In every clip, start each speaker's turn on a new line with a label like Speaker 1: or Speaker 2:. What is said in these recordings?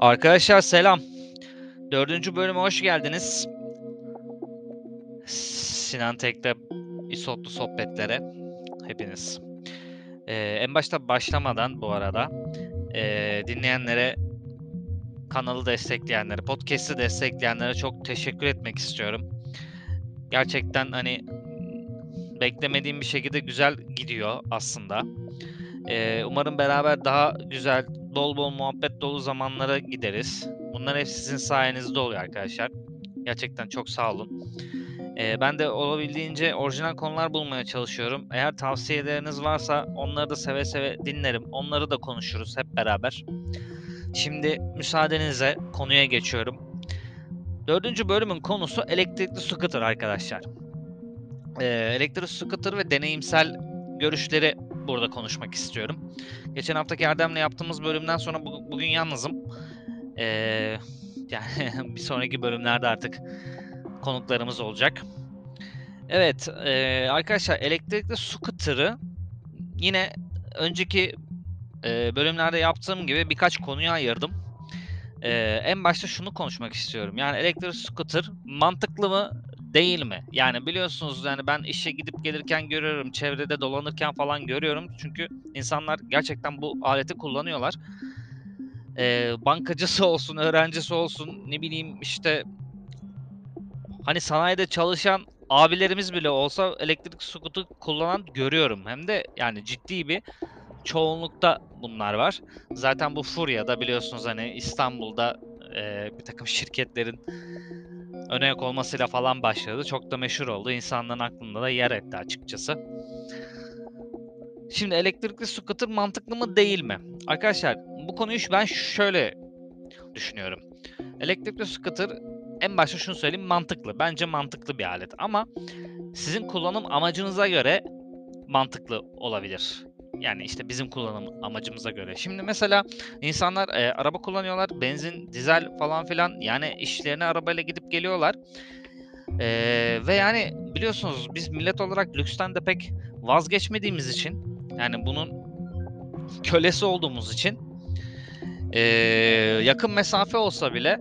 Speaker 1: Arkadaşlar selam. Dördüncü bölüme hoş geldiniz. Sinan Tek'te İsotlu sohbetlere hepiniz. Ee, en başta başlamadan bu arada ee, dinleyenlere, kanalı destekleyenlere, podcast'i destekleyenlere çok teşekkür etmek istiyorum. Gerçekten hani beklemediğim bir şekilde güzel gidiyor aslında. Ee, umarım beraber daha güzel, bol bol muhabbet dolu zamanlara gideriz. Bunlar hep sizin sayenizde oluyor arkadaşlar. Gerçekten çok sağ olun. Ee, ben de olabildiğince orijinal konular bulmaya çalışıyorum. Eğer tavsiyeleriniz varsa onları da seve seve dinlerim. Onları da konuşuruz hep beraber. Şimdi müsaadenizle konuya geçiyorum. Dördüncü bölümün konusu elektrikli scooter arkadaşlar. Ee, elektrikli scooter ve deneyimsel görüşleri burada konuşmak istiyorum. Geçen haftaki Erdem'le yaptığımız bölümden sonra bu, bugün yalnızım. Ee, yani bir sonraki bölümlerde artık konuklarımız olacak. Evet e, arkadaşlar elektrikli scooter'ı yine önceki e, bölümlerde yaptığım gibi birkaç konuya ayırdım. E, en başta şunu konuşmak istiyorum. Yani elektrikli scooter mantıklı mı değil mi? Yani biliyorsunuz yani ben işe gidip gelirken görüyorum, çevrede dolanırken falan görüyorum. Çünkü insanlar gerçekten bu aleti kullanıyorlar. Ee, bankacısı olsun, öğrencisi olsun, ne bileyim işte hani sanayide çalışan abilerimiz bile olsa elektrik skutu kullanan görüyorum. Hem de yani ciddi bir çoğunlukta bunlar var. Zaten bu Furya'da biliyorsunuz hani İstanbul'da e, bir takım şirketlerin öne yok olmasıyla falan başladı. Çok da meşhur oldu. İnsanların aklında da yer etti açıkçası. Şimdi elektrikli scooter mantıklı mı değil mi? Arkadaşlar bu konuyu ben şöyle düşünüyorum. Elektrikli scooter en başta şunu söyleyeyim mantıklı. Bence mantıklı bir alet ama sizin kullanım amacınıza göre mantıklı olabilir. Yani işte bizim kullanım amacımıza göre. Şimdi mesela insanlar e, araba kullanıyorlar. Benzin, dizel falan filan. Yani işlerine arabayla gidip geliyorlar. E, ve yani biliyorsunuz biz millet olarak lüksten de pek vazgeçmediğimiz için yani bunun kölesi olduğumuz için e, yakın mesafe olsa bile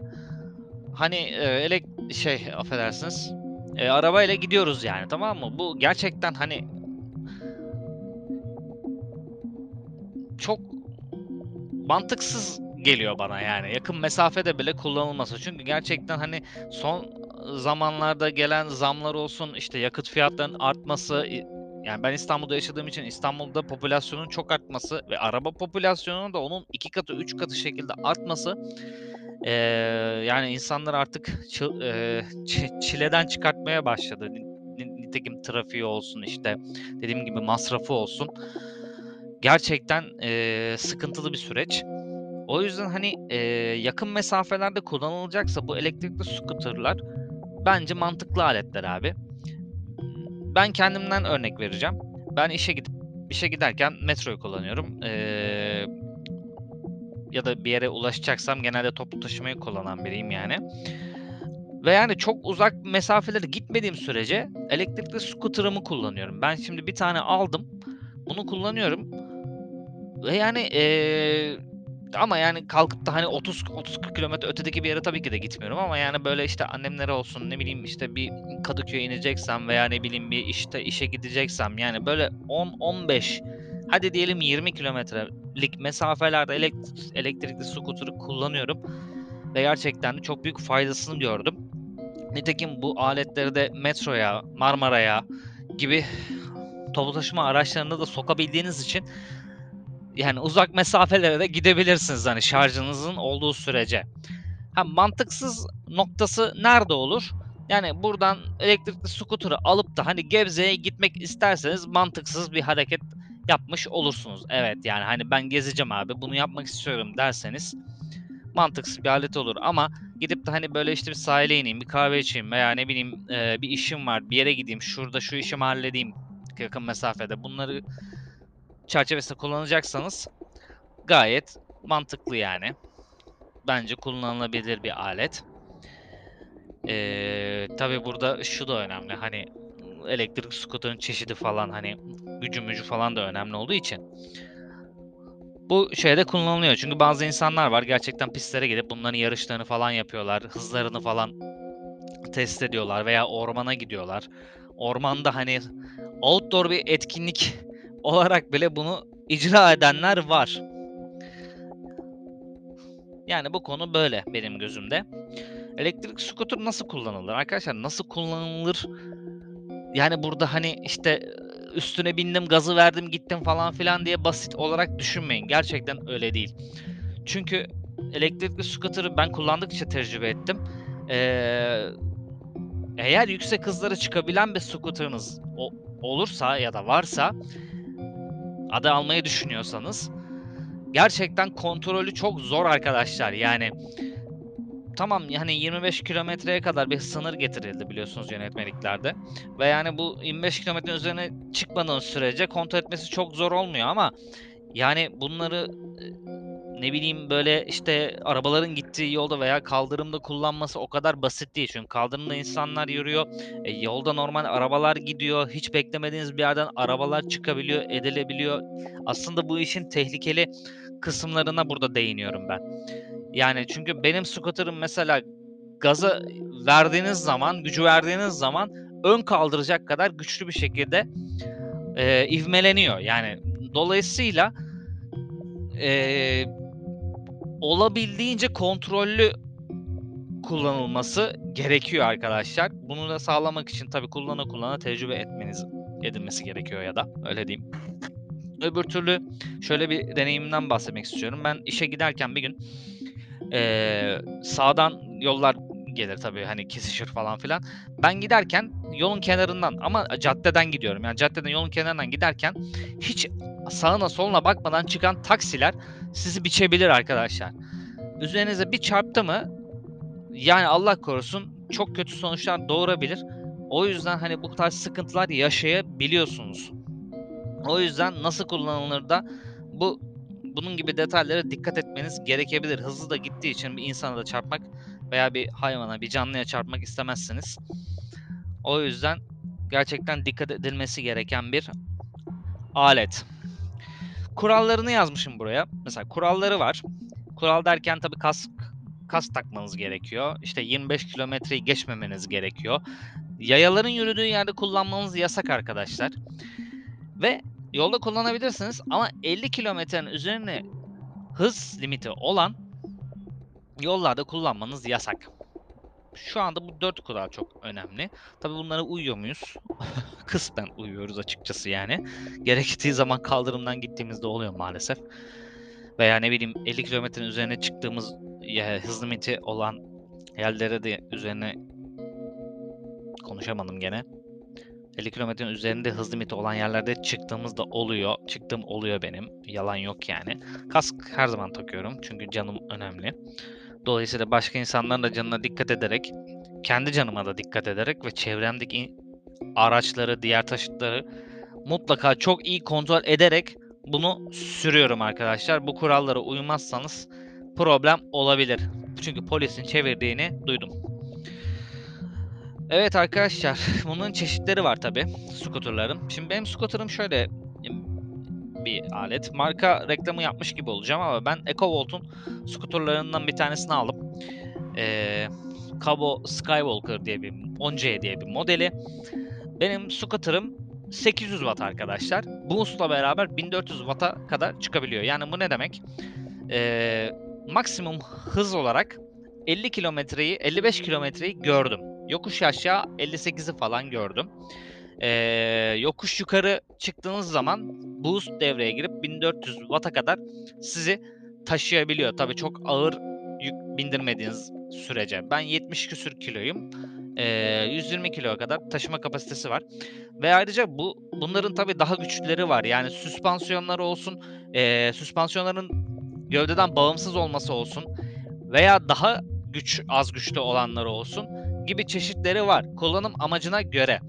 Speaker 1: hani e, elek şey affedersiniz e, arabayla gidiyoruz yani tamam mı? Bu gerçekten hani çok mantıksız geliyor bana yani. Yakın mesafede bile kullanılması. Çünkü gerçekten hani son zamanlarda gelen zamlar olsun, işte yakıt fiyatlarının artması, yani ben İstanbul'da yaşadığım için İstanbul'da popülasyonun çok artması ve araba popülasyonunun da onun iki katı, üç katı şekilde artması ee, yani insanlar artık çı, e, çileden çıkartmaya başladı. Nitekim trafiği olsun işte dediğim gibi masrafı olsun gerçekten e, sıkıntılı bir süreç. O yüzden hani e, yakın mesafelerde kullanılacaksa bu elektrikli scooterlar bence mantıklı aletler abi. Ben kendimden örnek vereceğim. Ben işe gidip işe giderken metroyu kullanıyorum. Ee, ya da bir yere ulaşacaksam genelde toplu taşımayı kullanan biriyim yani. Ve yani çok uzak mesafelere gitmediğim sürece elektrikli scooter'ımı kullanıyorum. Ben şimdi bir tane aldım. Bunu kullanıyorum. Ve yani ee, ama yani kalkıp da hani 30 30 40 kilometre ötedeki bir yere tabii ki de gitmiyorum ama yani böyle işte annemlere olsun ne bileyim işte bir Kadıköy'e ineceksem veya ne bileyim bir işte işe gideceksem yani böyle 10 15 hadi diyelim 20 kilometrelik mesafelerde elektrik, elektrikli scooter'ı kullanıyorum ve gerçekten de çok büyük faydasını gördüm. Nitekim bu aletleri de metroya, Marmara'ya gibi toplu taşıma araçlarında da sokabildiğiniz için yani uzak mesafelere de gidebilirsiniz hani şarjınızın olduğu sürece. Ha mantıksız noktası nerede olur? Yani buradan elektrikli skuter'ı alıp da hani Gebze'ye gitmek isterseniz mantıksız bir hareket yapmış olursunuz. Evet yani hani ben gezeceğim abi bunu yapmak istiyorum derseniz mantıksız bir alet olur ama gidip de hani böyle işte bir sahile ineyim, bir kahve içeyim veya ne bileyim bir işim var, bir yere gideyim, şurada şu işimi halledeyim yakın mesafede. Bunları çerçevesinde kullanacaksanız gayet mantıklı yani. Bence kullanılabilir bir alet. Ee, Tabi burada şu da önemli. Hani elektrik skuterın çeşidi falan hani gücü mücü falan da önemli olduğu için. Bu şeyde kullanılıyor. Çünkü bazı insanlar var gerçekten pistlere gidip bunların yarışlarını falan yapıyorlar. Hızlarını falan test ediyorlar veya ormana gidiyorlar. Ormanda hani outdoor bir etkinlik olarak bile bunu icra edenler var. Yani bu konu böyle benim gözümde. Elektrik scooter nasıl kullanılır? Arkadaşlar nasıl kullanılır? Yani burada hani işte üstüne bindim, gazı verdim, gittim falan filan diye basit olarak düşünmeyin. Gerçekten öyle değil. Çünkü elektrikli scooter'ı ben kullandıkça tecrübe ettim. Ee, eğer yüksek hızlara çıkabilen bir scooter'ınız olursa ya da varsa adı almayı düşünüyorsanız gerçekten kontrolü çok zor arkadaşlar. Yani tamam yani 25 kilometreye kadar bir sınır getirildi biliyorsunuz yönetmeliklerde. Ve yani bu 25 kilometrenin üzerine çıkmadığınız sürece kontrol etmesi çok zor olmuyor ama yani bunları ne bileyim böyle işte arabaların gittiği yolda veya kaldırımda kullanması o kadar basit değil. Çünkü kaldırımda insanlar yürüyor. E, yolda normal arabalar gidiyor. Hiç beklemediğiniz bir yerden arabalar çıkabiliyor, edilebiliyor. Aslında bu işin tehlikeli kısımlarına burada değiniyorum ben. Yani çünkü benim scooter'ım mesela gaza verdiğiniz zaman, gücü verdiğiniz zaman ön kaldıracak kadar güçlü bir şekilde e, ivmeleniyor. Yani dolayısıyla e, olabildiğince kontrollü kullanılması gerekiyor arkadaşlar. Bunu da sağlamak için tabii kullana kullana tecrübe etmeniz edilmesi gerekiyor ya da öyle diyeyim. Öbür türlü şöyle bir deneyimden bahsetmek istiyorum. Ben işe giderken bir gün ee, sağdan yollar gelir tabii hani kesişir falan filan. Ben giderken yolun kenarından ama caddeden gidiyorum. Yani caddeden yolun kenarından giderken hiç sağına soluna bakmadan çıkan taksiler sizi biçebilir arkadaşlar. Üzerinize bir çarptı mı yani Allah korusun çok kötü sonuçlar doğurabilir. O yüzden hani bu tarz sıkıntılar yaşayabiliyorsunuz. O yüzden nasıl kullanılır da bu bunun gibi detaylara dikkat etmeniz gerekebilir. Hızlı da gittiği için bir insana da çarpmak veya bir hayvana, bir canlıya çarpmak istemezsiniz. O yüzden gerçekten dikkat edilmesi gereken bir alet. Kurallarını yazmışım buraya. Mesela kuralları var. Kural derken tabii kask kask takmanız gerekiyor. İşte 25 kilometreyi geçmemeniz gerekiyor. Yayaların yürüdüğü yerde kullanmanız yasak arkadaşlar. Ve yolda kullanabilirsiniz ama 50 kilometrenin üzerine hız limiti olan yollarda kullanmanız yasak. Şu anda bu dört kural çok önemli. Tabi bunlara uyuyor muyuz? Kısmen uyuyoruz açıkçası yani. Gerektiği zaman kaldırımdan gittiğimizde oluyor maalesef. Veya ne bileyim 50 kilometrenin üzerine çıktığımız ya, hız limiti olan yerlere de üzerine konuşamadım gene. 50 kilometrenin üzerinde hız limiti olan yerlerde çıktığımızda oluyor. Çıktığım oluyor benim. Yalan yok yani. Kask her zaman takıyorum. Çünkü canım önemli. Dolayısıyla başka insanların da canına dikkat ederek, kendi canıma da dikkat ederek ve çevremdeki araçları, diğer taşıtları mutlaka çok iyi kontrol ederek bunu sürüyorum arkadaşlar. Bu kurallara uymazsanız problem olabilir. Çünkü polisin çevirdiğini duydum. Evet arkadaşlar, bunun çeşitleri var tabi, skuterların. Şimdi benim skuterim şöyle bir alet. Marka reklamı yapmış gibi olacağım ama ben EcoVolt'un skuterlarından bir tanesini aldım. Ee, Cabo Skywalker diye bir 10C diye bir modeli. Benim scooter'ım 800 watt arkadaşlar. Boost'la beraber 1400 watt'a kadar çıkabiliyor. Yani bu ne demek? Ee, maksimum hız olarak 50 kilometreyi, 55 kilometreyi gördüm. Yokuş aşağı 58'i falan gördüm. Ee, yokuş yukarı çıktığınız zaman boost devreye girip 1400 Watt'a kadar sizi taşıyabiliyor. Tabii çok ağır yük bindirmediğiniz sürece. Ben 70 küsür kiloyum. Ee, 120 kiloya kadar taşıma kapasitesi var. Ve ayrıca bu bunların tabii daha güçlüleri var. Yani süspansiyonları olsun, e, süspansiyonların gövdeden bağımsız olması olsun veya daha güç az güçlü olanları olsun gibi çeşitleri var. Kullanım amacına göre.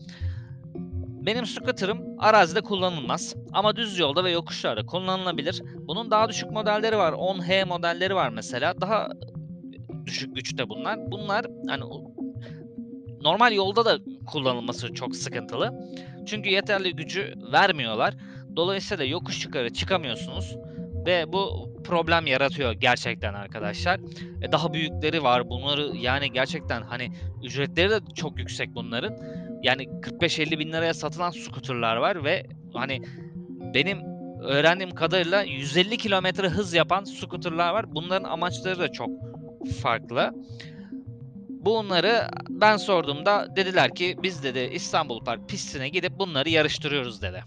Speaker 1: Benim scooter'ım arazide kullanılmaz ama düz yolda ve yokuşlarda kullanılabilir. Bunun daha düşük modelleri var. 10H modelleri var mesela. Daha düşük güçte bunlar. Bunlar hani normal yolda da kullanılması çok sıkıntılı. Çünkü yeterli gücü vermiyorlar. Dolayısıyla yokuş yukarı çıkamıyorsunuz. Ve bu problem yaratıyor gerçekten arkadaşlar. E, daha büyükleri var. Bunları yani gerçekten hani ücretleri de çok yüksek bunların. Yani 45-50 bin liraya satılan scooterlar var ve hani benim öğrendiğim kadarıyla 150 kilometre hız yapan scooterlar var. Bunların amaçları da çok farklı. Bunları ben sorduğumda dediler ki biz dedi İstanbul Park pistine gidip bunları yarıştırıyoruz dedi.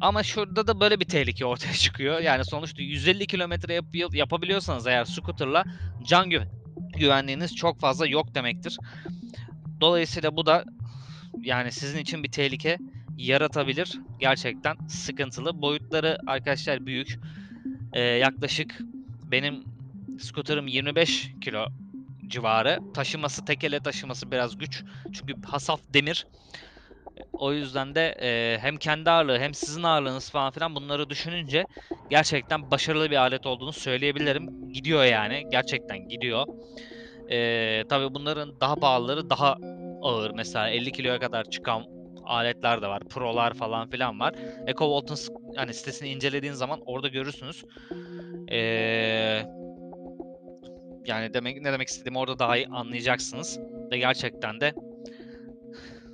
Speaker 1: Ama şurada da böyle bir tehlike ortaya çıkıyor. Yani sonuçta 150 kilometre yap yapabiliyorsanız eğer scooterla can gü güvenliğiniz çok fazla yok demektir. Dolayısıyla bu da yani sizin için bir tehlike yaratabilir. Gerçekten sıkıntılı. Boyutları arkadaşlar büyük. Ee, yaklaşık benim scooter'ım 25 kilo civarı. Taşıması, tekele taşıması biraz güç. Çünkü hasaf demir. O yüzden de e, hem kendi ağırlığı hem sizin ağırlığınız falan filan bunları düşününce gerçekten başarılı bir alet olduğunu söyleyebilirim. Gidiyor yani. Gerçekten gidiyor. E, tabii bunların daha pahalıları daha ağır. Mesela 50 kiloya kadar çıkan aletler de var. Pro'lar falan filan var. EcoVolt'un hani sitesini incelediğin zaman orada görürsünüz. Eee yani demek ne demek istediğimi orada daha iyi anlayacaksınız. Ve gerçekten de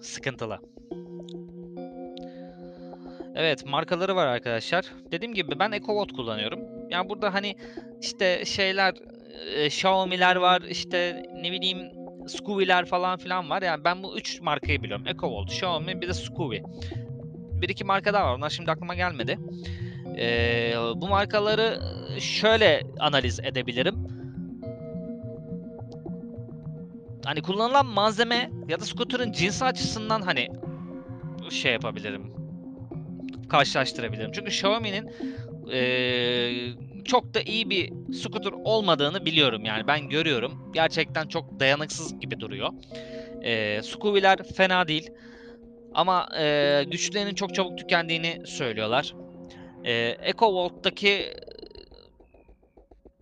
Speaker 1: sıkıntılı. Evet markaları var arkadaşlar. Dediğim gibi ben EcoVolt kullanıyorum. Yani burada hani işte şeyler e, Xiaomi'ler var işte ne bileyim Scooby'ler falan filan var. Yani ben bu üç markayı biliyorum. EcoVolt, Xiaomi bir de Scooby. Bir iki marka daha var. Onlar şimdi aklıma gelmedi. Ee, bu markaları şöyle analiz edebilirim. Hani kullanılan malzeme ya da scooter'ın cinsi açısından hani şey yapabilirim. Karşılaştırabilirim. Çünkü Xiaomi'nin ee, çok da iyi bir scooter olmadığını biliyorum yani ben görüyorum. Gerçekten çok dayanıksız gibi duruyor. E, Scooby'ler fena değil. Ama e, güçlerinin çok çabuk tükendiğini söylüyorlar. E, EcoVolt'taki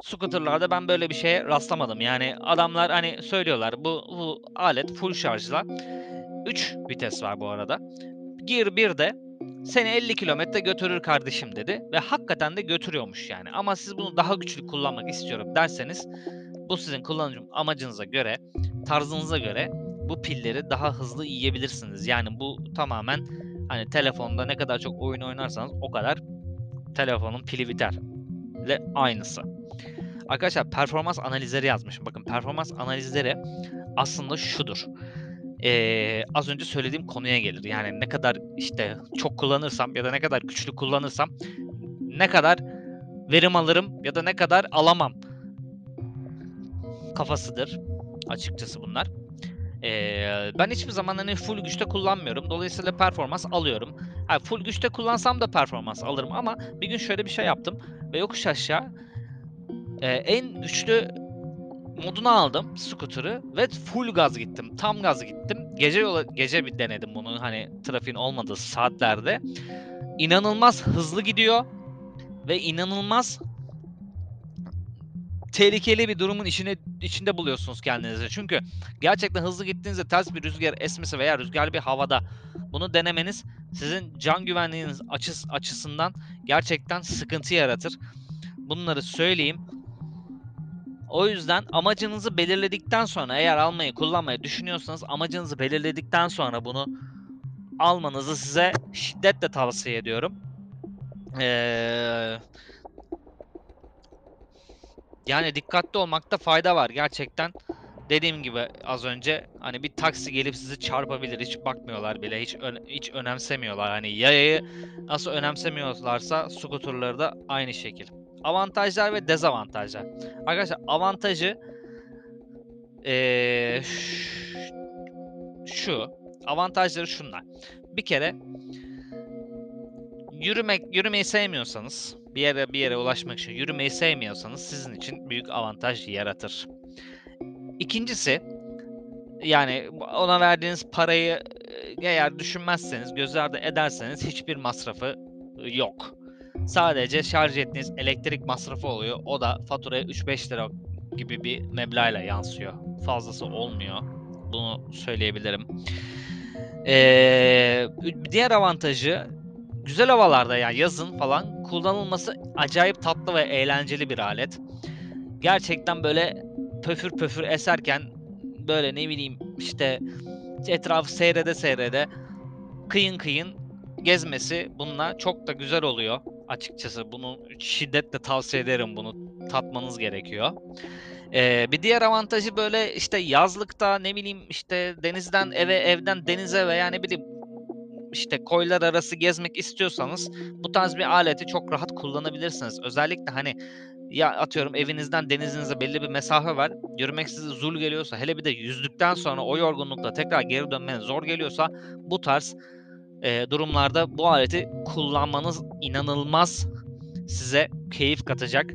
Speaker 1: scooterlarda ben böyle bir şeye rastlamadım. Yani adamlar hani söylüyorlar bu, bu alet full şarjla. 3 vites var bu arada. Gear 1'de seni 50 kilometre götürür kardeşim dedi. Ve hakikaten de götürüyormuş yani. Ama siz bunu daha güçlü kullanmak istiyorum derseniz bu sizin kullanım amacınıza göre, tarzınıza göre bu pilleri daha hızlı yiyebilirsiniz. Yani bu tamamen hani telefonda ne kadar çok oyun oynarsanız o kadar telefonun pili biter. Ve aynısı. Arkadaşlar performans analizleri yazmışım. Bakın performans analizleri aslında şudur e, az önce söylediğim konuya gelir. Yani ne kadar işte çok kullanırsam ya da ne kadar güçlü kullanırsam ne kadar verim alırım ya da ne kadar alamam kafasıdır açıkçası bunlar. Ee, ben hiçbir zaman hani full güçte kullanmıyorum. Dolayısıyla performans alıyorum. Ha, full güçte kullansam da performans alırım ama bir gün şöyle bir şey yaptım ve yokuş aşağı e, en güçlü moduna aldım scooter'ı ve full gaz gittim. Tam gaz gittim. Gece yola gece bir denedim bunu hani trafiğin olmadığı saatlerde. İnanılmaz hızlı gidiyor ve inanılmaz tehlikeli bir durumun içine içinde buluyorsunuz kendinizi. Çünkü gerçekten hızlı gittiğinizde ters bir rüzgar esmesi veya rüzgarlı bir havada bunu denemeniz sizin can güvenliğiniz açıs, açısından gerçekten sıkıntı yaratır. Bunları söyleyeyim. O yüzden amacınızı belirledikten sonra eğer almayı kullanmayı düşünüyorsanız amacınızı belirledikten sonra bunu almanızı size şiddetle tavsiye ediyorum. Ee, yani dikkatli olmakta fayda var gerçekten. Dediğim gibi az önce hani bir taksi gelip sizi çarpabilir hiç bakmıyorlar bile hiç ön, hiç önemsemiyorlar. Hani yayayı nasıl önemsemiyorlarsa skuterları da aynı şekil. Avantajlar ve dezavantajlar. Arkadaşlar avantajı ee, şu. Avantajları şunlar. Bir kere yürümek yürümeyi sevmiyorsanız bir yere bir yere ulaşmak için yürümeyi sevmiyorsanız sizin için büyük avantaj yaratır. İkincisi yani ona verdiğiniz parayı eğer düşünmezseniz, göz ardı ederseniz hiçbir masrafı yok. Sadece şarj ettiğiniz elektrik masrafı oluyor. O da faturaya 3-5 lira gibi bir meblağla yansıyor. Fazlası olmuyor. Bunu söyleyebilirim. Ee, diğer avantajı güzel havalarda yani yazın falan kullanılması acayip tatlı ve eğlenceli bir alet. Gerçekten böyle pöfür pöfür eserken böyle ne bileyim işte etrafı seyrede seyrede kıyın kıyın gezmesi bununla çok da güzel oluyor açıkçası. Bunu şiddetle tavsiye ederim bunu tatmanız gerekiyor. Ee, bir diğer avantajı böyle işte yazlıkta ne bileyim işte denizden eve evden denize veya ne bileyim işte koylar arası gezmek istiyorsanız bu tarz bir aleti çok rahat kullanabilirsiniz. Özellikle hani ya atıyorum evinizden denizinize belli bir mesafe var. Yürümek size zul geliyorsa hele bir de yüzdükten sonra o yorgunlukla tekrar geri dönmeniz zor geliyorsa bu tarz e, durumlarda bu aleti kullanmanız inanılmaz size keyif katacak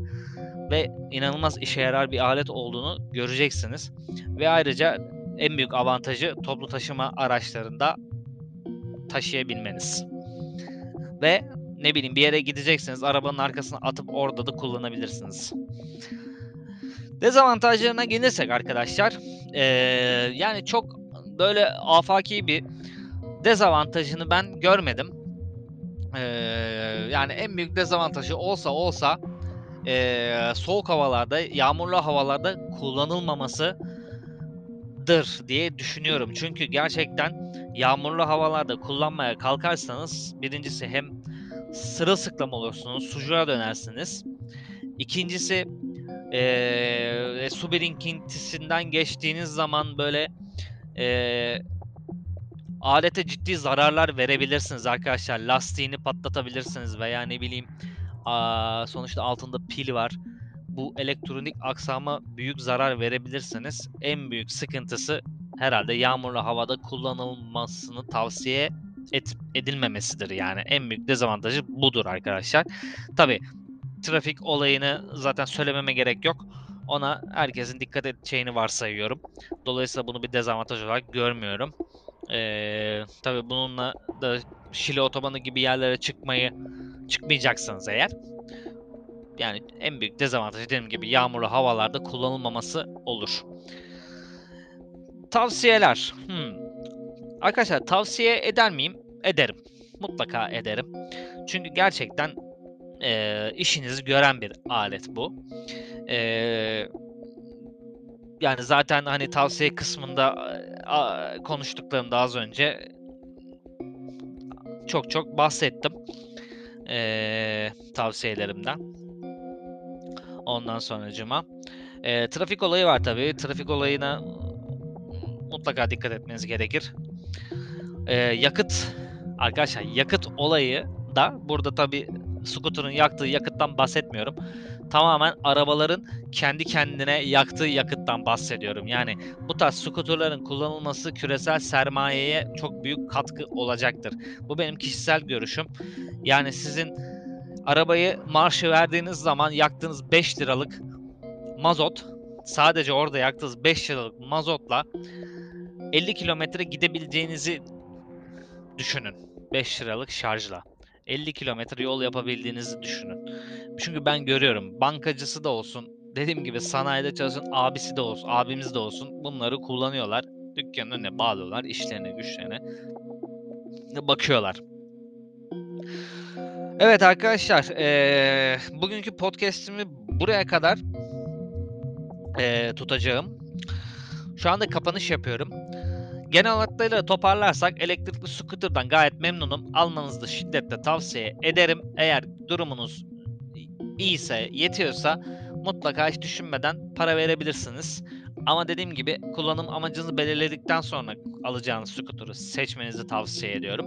Speaker 1: ve inanılmaz işe yarar bir alet olduğunu göreceksiniz. Ve ayrıca en büyük avantajı toplu taşıma araçlarında taşıyabilmeniz. Ve ne bileyim bir yere gideceksiniz arabanın arkasına atıp orada da kullanabilirsiniz. Dezavantajlarına gelirsek arkadaşlar ee, yani çok böyle afaki bir dezavantajını ben görmedim. Ee, yani en büyük dezavantajı olsa olsa e, soğuk havalarda, yağmurlu havalarda kullanılmamasıdır diye düşünüyorum. Çünkü gerçekten yağmurlu havalarda kullanmaya kalkarsanız birincisi hem sırılsıklam olursunuz, sucuğa dönersiniz. İkincisi e, su birikintisinden geçtiğiniz zaman böyle e, alete ciddi zararlar verebilirsiniz arkadaşlar. Lastiğini patlatabilirsiniz veya ne bileyim sonuçta altında pil var. Bu elektronik aksama büyük zarar verebilirsiniz. En büyük sıkıntısı herhalde yağmurlu havada kullanılmasını tavsiye et, edilmemesidir yani. En büyük dezavantajı budur arkadaşlar. Tabi trafik olayını zaten söylememe gerek yok. Ona herkesin dikkat edeceğini varsayıyorum. Dolayısıyla bunu bir dezavantaj olarak görmüyorum. Ee, tabii bununla da Şili otobanı gibi yerlere çıkmayı çıkmayacaksınız eğer. Yani en büyük dezavantajı dediğim gibi yağmurlu havalarda kullanılmaması olur. Tavsiyeler. Hmm. Arkadaşlar tavsiye eder miyim? Ederim. Mutlaka ederim. Çünkü gerçekten e, işinizi gören bir alet bu. E, yani zaten hani tavsiye kısmında konuştuklarımda az önce çok çok bahsettim e, tavsiyelerimden. Ondan sonra cuma. E, trafik olayı var tabii. Trafik olayına mutlaka dikkat etmeniz gerekir. E, yakıt arkadaşlar yakıt olayı da burada tabii scooter'ın yaktığı yakıttan bahsetmiyorum. Tamamen arabaların kendi kendine yaktığı yakıttan bahsediyorum. Yani bu tarz scooter'ların kullanılması küresel sermayeye çok büyük katkı olacaktır. Bu benim kişisel görüşüm. Yani sizin arabayı marşı verdiğiniz zaman yaktığınız 5 liralık mazot sadece orada yaktığınız 5 liralık mazotla 50 kilometre gidebileceğinizi düşünün. 5 liralık şarjla. 50 kilometre yol yapabildiğinizi düşünün. Çünkü ben görüyorum bankacısı da olsun, dediğim gibi sanayide çalışan abisi de olsun, abimiz de olsun bunları kullanıyorlar. Dükkanın önüne bağlıyorlar, işlerine, güçlerine bakıyorlar. Evet arkadaşlar, ee, bugünkü podcast'imi buraya kadar ee, tutacağım. Şu anda kapanış yapıyorum. Genel hatlarıyla toparlarsak elektrikli scooter'dan gayet memnunum. Almanızı da şiddetle tavsiye ederim. Eğer durumunuz iyiyse, yetiyorsa mutlaka hiç düşünmeden para verebilirsiniz. Ama dediğim gibi kullanım amacınızı belirledikten sonra alacağınız scooter'ı seçmenizi tavsiye ediyorum.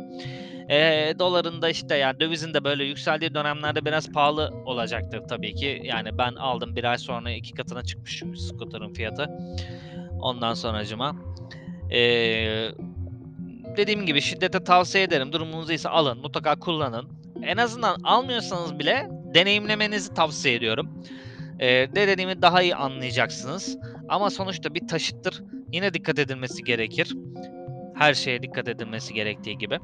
Speaker 1: E, doların da işte yani dövizin de böyle yükseldiği dönemlerde biraz pahalı olacaktır tabii ki. Yani ben aldım bir ay sonra iki katına çıkmış çünkü scooter'ın fiyatı. Ondan sonracıma. Ee, dediğim gibi şiddete tavsiye ederim. Durumunuz ise alın, mutlaka kullanın. En azından almıyorsanız bile deneyimlemenizi tavsiye ediyorum. Ee, ne dediğimi daha iyi anlayacaksınız. Ama sonuçta bir taşıttır. Yine dikkat edilmesi gerekir. Her şeye dikkat edilmesi gerektiği gibi.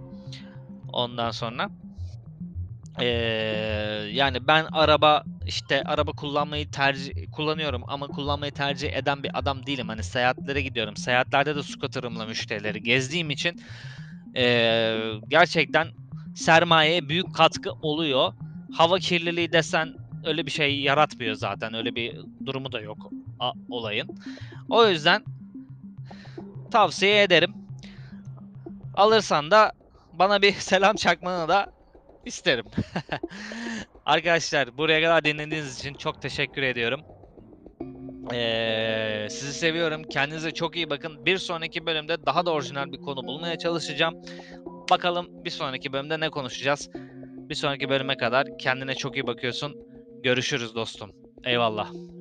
Speaker 1: Ondan sonra ee, yani ben araba işte araba kullanmayı tercih kullanıyorum ama kullanmayı tercih eden bir adam değilim. Hani seyahatlere gidiyorum. Seyahatlerde de scooter'ımla müşterileri gezdiğim için ee, gerçekten sermayeye büyük katkı oluyor. hava kirliliği desen öyle bir şey yaratmıyor zaten. Öyle bir durumu da yok a- olayın. O yüzden tavsiye ederim. Alırsan da bana bir selam çakmanı da isterim. Arkadaşlar buraya kadar dinlediğiniz için çok teşekkür ediyorum. Ee, sizi seviyorum. Kendinize çok iyi bakın. Bir sonraki bölümde daha da orijinal bir konu bulmaya çalışacağım. Bakalım bir sonraki bölümde ne konuşacağız. Bir sonraki bölüme kadar kendine çok iyi bakıyorsun. Görüşürüz dostum. Eyvallah.